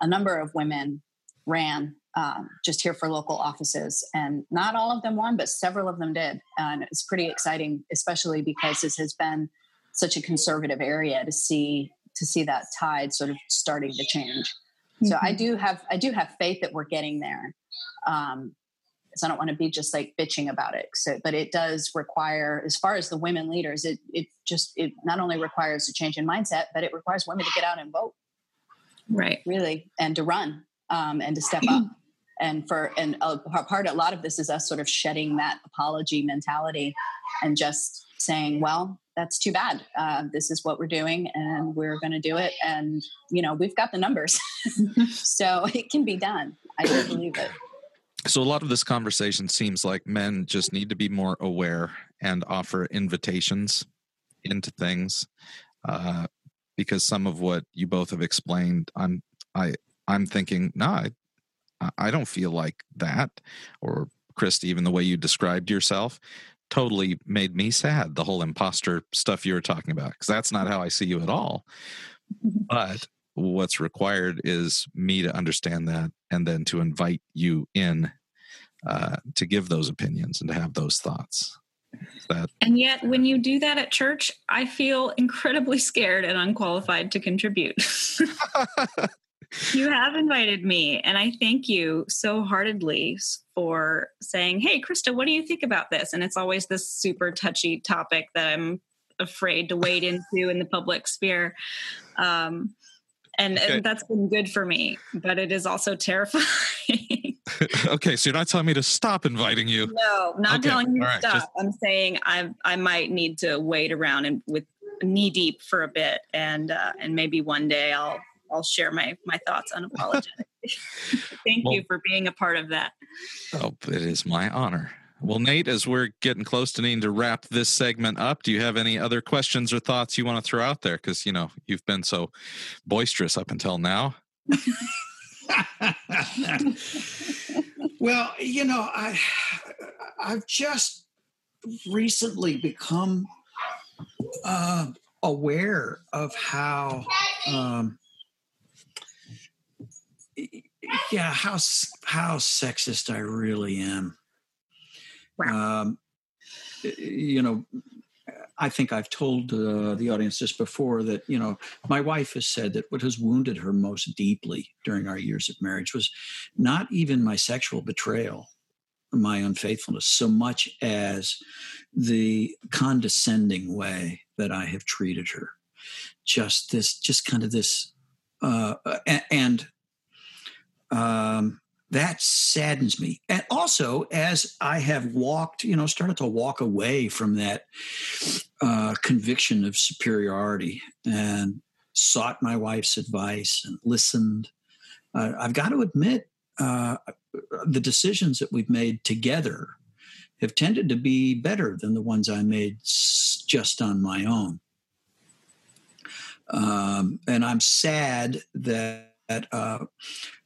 a number of women ran um, just here for local offices, and not all of them won, but several of them did, and it's pretty exciting, especially because this has been such a conservative area to see to see that tide sort of starting to change. Mm-hmm. So I do have I do have faith that we're getting there. Um, so I don't want to be just like bitching about it. So, but it does require, as far as the women leaders, it it just it not only requires a change in mindset, but it requires women to get out and vote, right? Really, and to run um, and to step up. And for and a part, a lot of this is us sort of shedding that apology mentality and just saying, well, that's too bad. Uh, this is what we're doing, and we're going to do it. And you know, we've got the numbers, so it can be done. I do believe it so a lot of this conversation seems like men just need to be more aware and offer invitations into things uh, because some of what you both have explained i'm i i'm thinking nah, I, I don't feel like that or christy even the way you described yourself totally made me sad the whole imposter stuff you were talking about because that's not how i see you at all. But what's required is me to understand that and then to invite you in uh, to give those opinions and to have those thoughts. That and yet when you do that at church i feel incredibly scared and unqualified to contribute. You have invited me and i thank you so heartedly for saying hey krista what do you think about this and it's always this super touchy topic that i'm afraid to wade into in the public sphere um, and, okay. and that's been good for me but it is also terrifying okay so you're not telling me to stop inviting you no not okay. telling you to right. stop Just... i'm saying i i might need to wait around and with knee deep for a bit and uh, and maybe one day i'll i'll share my my thoughts unapologetically thank well, you for being a part of that oh it is my honor well, Nate, as we're getting close to needing to wrap this segment up, do you have any other questions or thoughts you want to throw out there? Because, you know, you've been so boisterous up until now. well, you know, I I've just recently become uh, aware of how um, yeah how how sexist I really am. Um, you know, I think I've told uh, the audience this before that, you know, my wife has said that what has wounded her most deeply during our years of marriage was not even my sexual betrayal, my unfaithfulness, so much as the condescending way that I have treated her. Just this, just kind of this, uh, and, um, that saddens me. And also, as I have walked, you know, started to walk away from that uh, conviction of superiority and sought my wife's advice and listened, uh, I've got to admit uh, the decisions that we've made together have tended to be better than the ones I made just on my own. Um, and I'm sad that uh,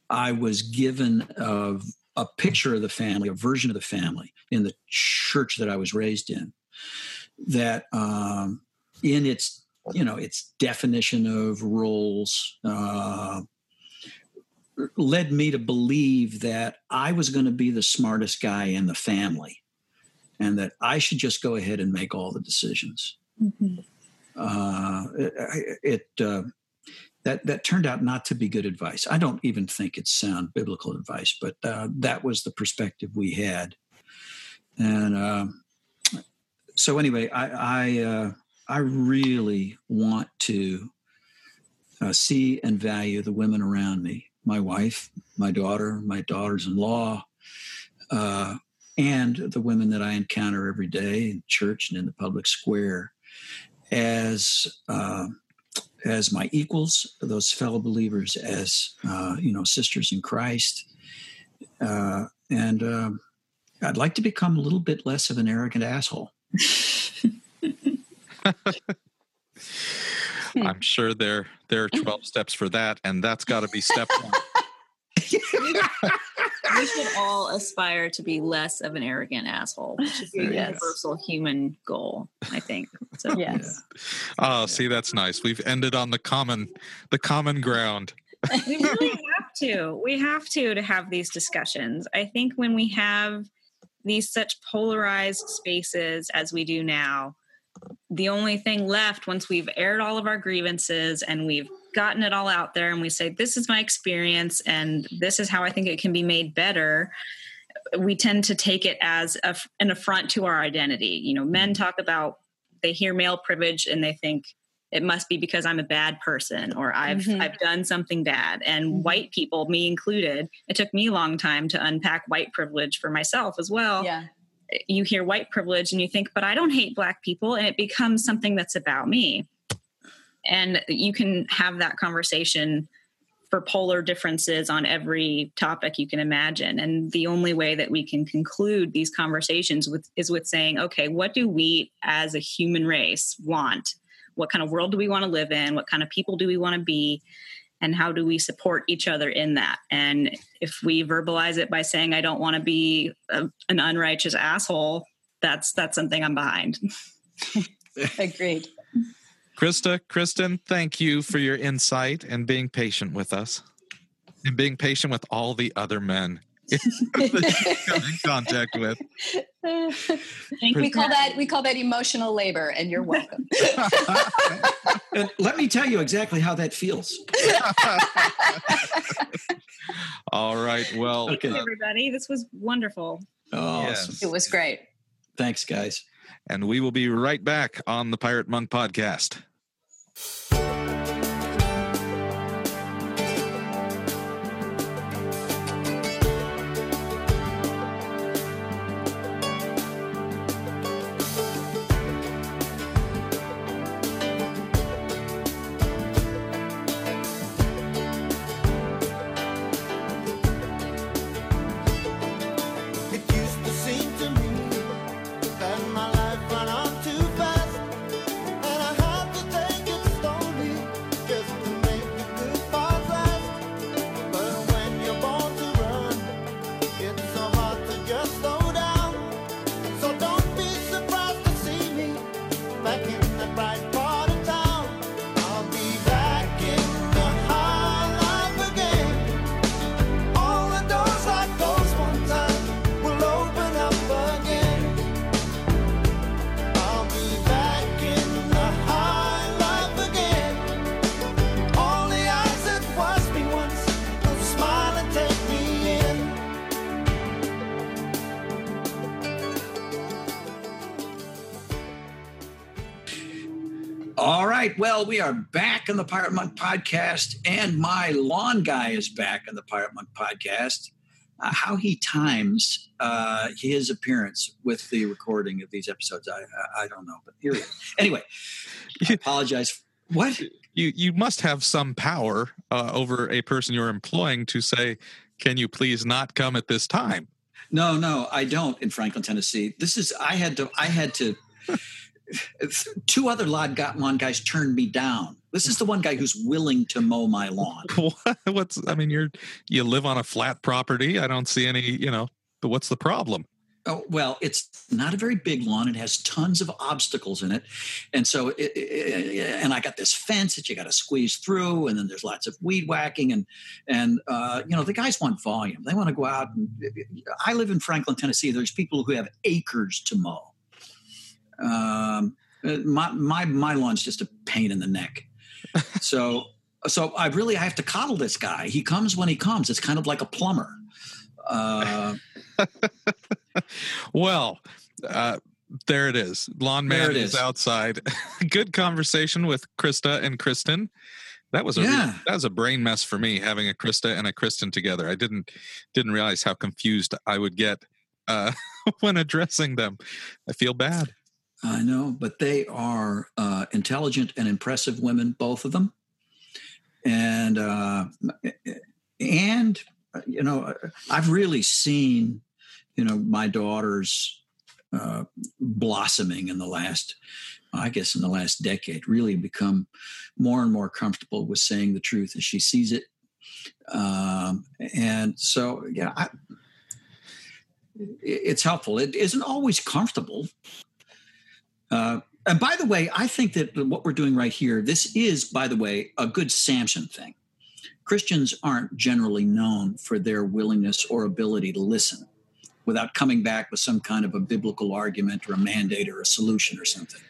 I was given a, a picture of the family, a version of the family in the church that I was raised in, that um, in its you know its definition of roles uh, led me to believe that I was going to be the smartest guy in the family, and that I should just go ahead and make all the decisions. Mm-hmm. Uh, it, it uh, that that turned out not to be good advice. I don't even think it's sound biblical advice, but uh, that was the perspective we had. And uh, so, anyway, I I, uh, I really want to uh, see and value the women around me, my wife, my daughter, my daughters-in-law, uh, and the women that I encounter every day in church and in the public square as uh, as my equals, those fellow believers as uh, you know sisters in Christ, uh, and um, I'd like to become a little bit less of an arrogant asshole. I'm sure there there are 12 steps for that, and that's got to be step one. we should all aspire to be less of an arrogant asshole, which is a Yes. universal human goal, I think. So Yes. Oh, see, that's nice. We've ended on the common, the common ground. we really have to. We have to to have these discussions. I think when we have these such polarized spaces as we do now, the only thing left once we've aired all of our grievances and we've gotten it all out there and we say this is my experience and this is how I think it can be made better we tend to take it as a, an affront to our identity you know men talk about they hear male privilege and they think it must be because I'm a bad person or I've Mhm. I've done something bad. And Mhm. white people, me included, it took me a long time to unpack white privilege for myself as well. Yeah. You hear white privilege and you think, but I don't hate black people, and it becomes something that's about me. And you can have that conversation for polar differences on every topic you can imagine. And the only way that we can conclude these conversations with is with saying, okay, what do we as a human race want? What kind of world do we want to live in? What kind of people do we want to be? And how do we support each other in that? And if we verbalize it by saying, I don't want to be a, an unrighteous asshole, that's that's something I'm behind. Agreed. Krista, Kristen, thank you for your insight and being patient with us and being patient with all the other men that you come in contact with. Thank we you. call that we call that emotional labor, and you're welcome. And let me tell you exactly how that feels. All right. Well, Okay. uh, everybody. This was wonderful. Oh, Yes. awesome. it was great. Thanks, guys. And we will be right back on the Pirate Monk podcast. Well, we are back in the Pirate Monk podcast, and my lawn guy is back in the Pirate Monk podcast. Uh, how he times uh, his appearance with the recording of these episodes, I, I, I don't know. But here he is. Anyway, I apologize. What? You you must have some power uh, over a person you're employing to say, "Can you please not come at this time?" No, no, I don't in Franklin, Tennessee. This is I had to I had to two other lawn guy- lawn guys turned me down. This is the one guy who's willing to mow my lawn. What's I mean, you're you live on a flat property. I don't see any, you know. But what's the problem? Oh, well, it's not a very big lawn. It has tons of obstacles in it, and so it, it- and I got this fence that you got to squeeze through, and then there's lots of weed whacking, and and uh, you know the guys want volume. They want to go out. and I live in Franklin, Tennessee. There's people who have acres to mow. Um, my my my lawn's just a pain in the neck. So so I really I have to coddle this guy. He comes when he comes. It's kind of like a plumber. Uh, Well, uh, there it is. Lawn man is. is. outside. Good conversation with Krista and Kristen. That was a real- Yeah. that was a brain mess for me having a Krista and a Kristen together. I didn't didn't realize how confused I would get uh, when addressing them. I feel bad. I know, but they are uh, intelligent and impressive women, both of them, and uh, and you know, I've really seen you know my daughters uh, blossoming in the last, I guess, in the last decade. Really become more and more comfortable with saying the truth as she sees it, um, and so yeah, I, it's helpful. It isn't always comfortable. Uh, and by the way, I think that what we're doing right here, this is, by the way, a good Samson thing. Christians aren't generally known for their willingness or ability to listen without coming back with some kind of a biblical argument or a mandate or a solution or something.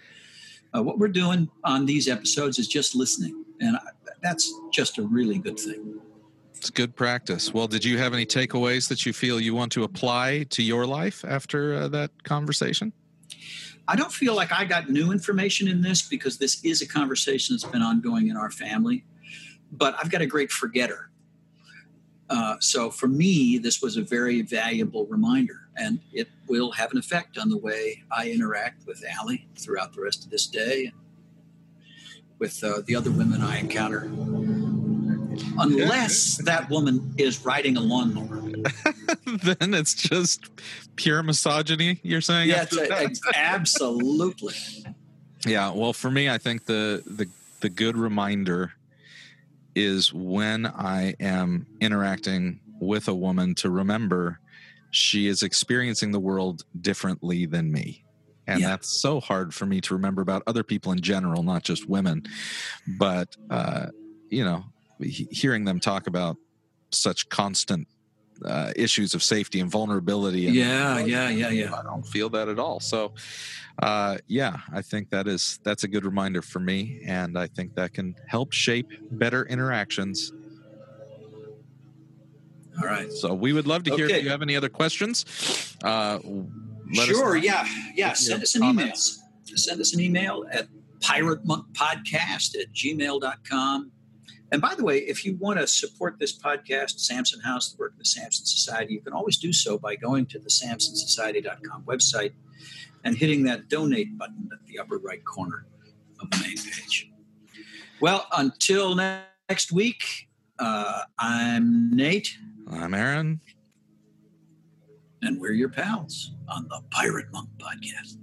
Uh, what we're doing on these episodes is just listening. And I, that's just a really good thing. It's good practice. Well, did you have any takeaways that you feel you want to apply to your life after uh, that conversation? I don't feel like I got new information in this because this is a conversation that's been ongoing in our family. But I've got a great forgetter. Uh, so for me, this was a very valuable reminder, and it will have an effect on the way I interact with Allie throughout the rest of this day, with uh, the other women I encounter. Unless that woman is riding a lawnmower. then it's just pure misogyny. You're saying? Yeah, after it's a- that? ex- absolutely. Yeah, well, for me, I think the the the good reminder is when I am interacting with a woman to remember she is experiencing the world differently than me. And Yeah. that's so hard for me to remember about other people in general, not just women. But uh, you know, hearing them talk about such constant uh, issues of safety and vulnerability and Yeah, yeah, yeah, yeah. I don't feel that at all. So, uh, yeah, I think that is that's a good reminder for me, and I think that can help shape better interactions. All right. So, we would love to hear Okay. if you have any other questions. Uh, let sure, yeah, yeah. Send us an email. Send us an email at piratemonkpodcast at gmail.com. And by the way, if you want to support this podcast, Samson House, the work of the Samson Society, you can always do so by going to the samsonsociety.com website and hitting that donate button at the upper right corner of the main page. Well, until next week, uh, I'm Nate, I'm Aaron. and we're your pals on the Pirate Monk Podcast.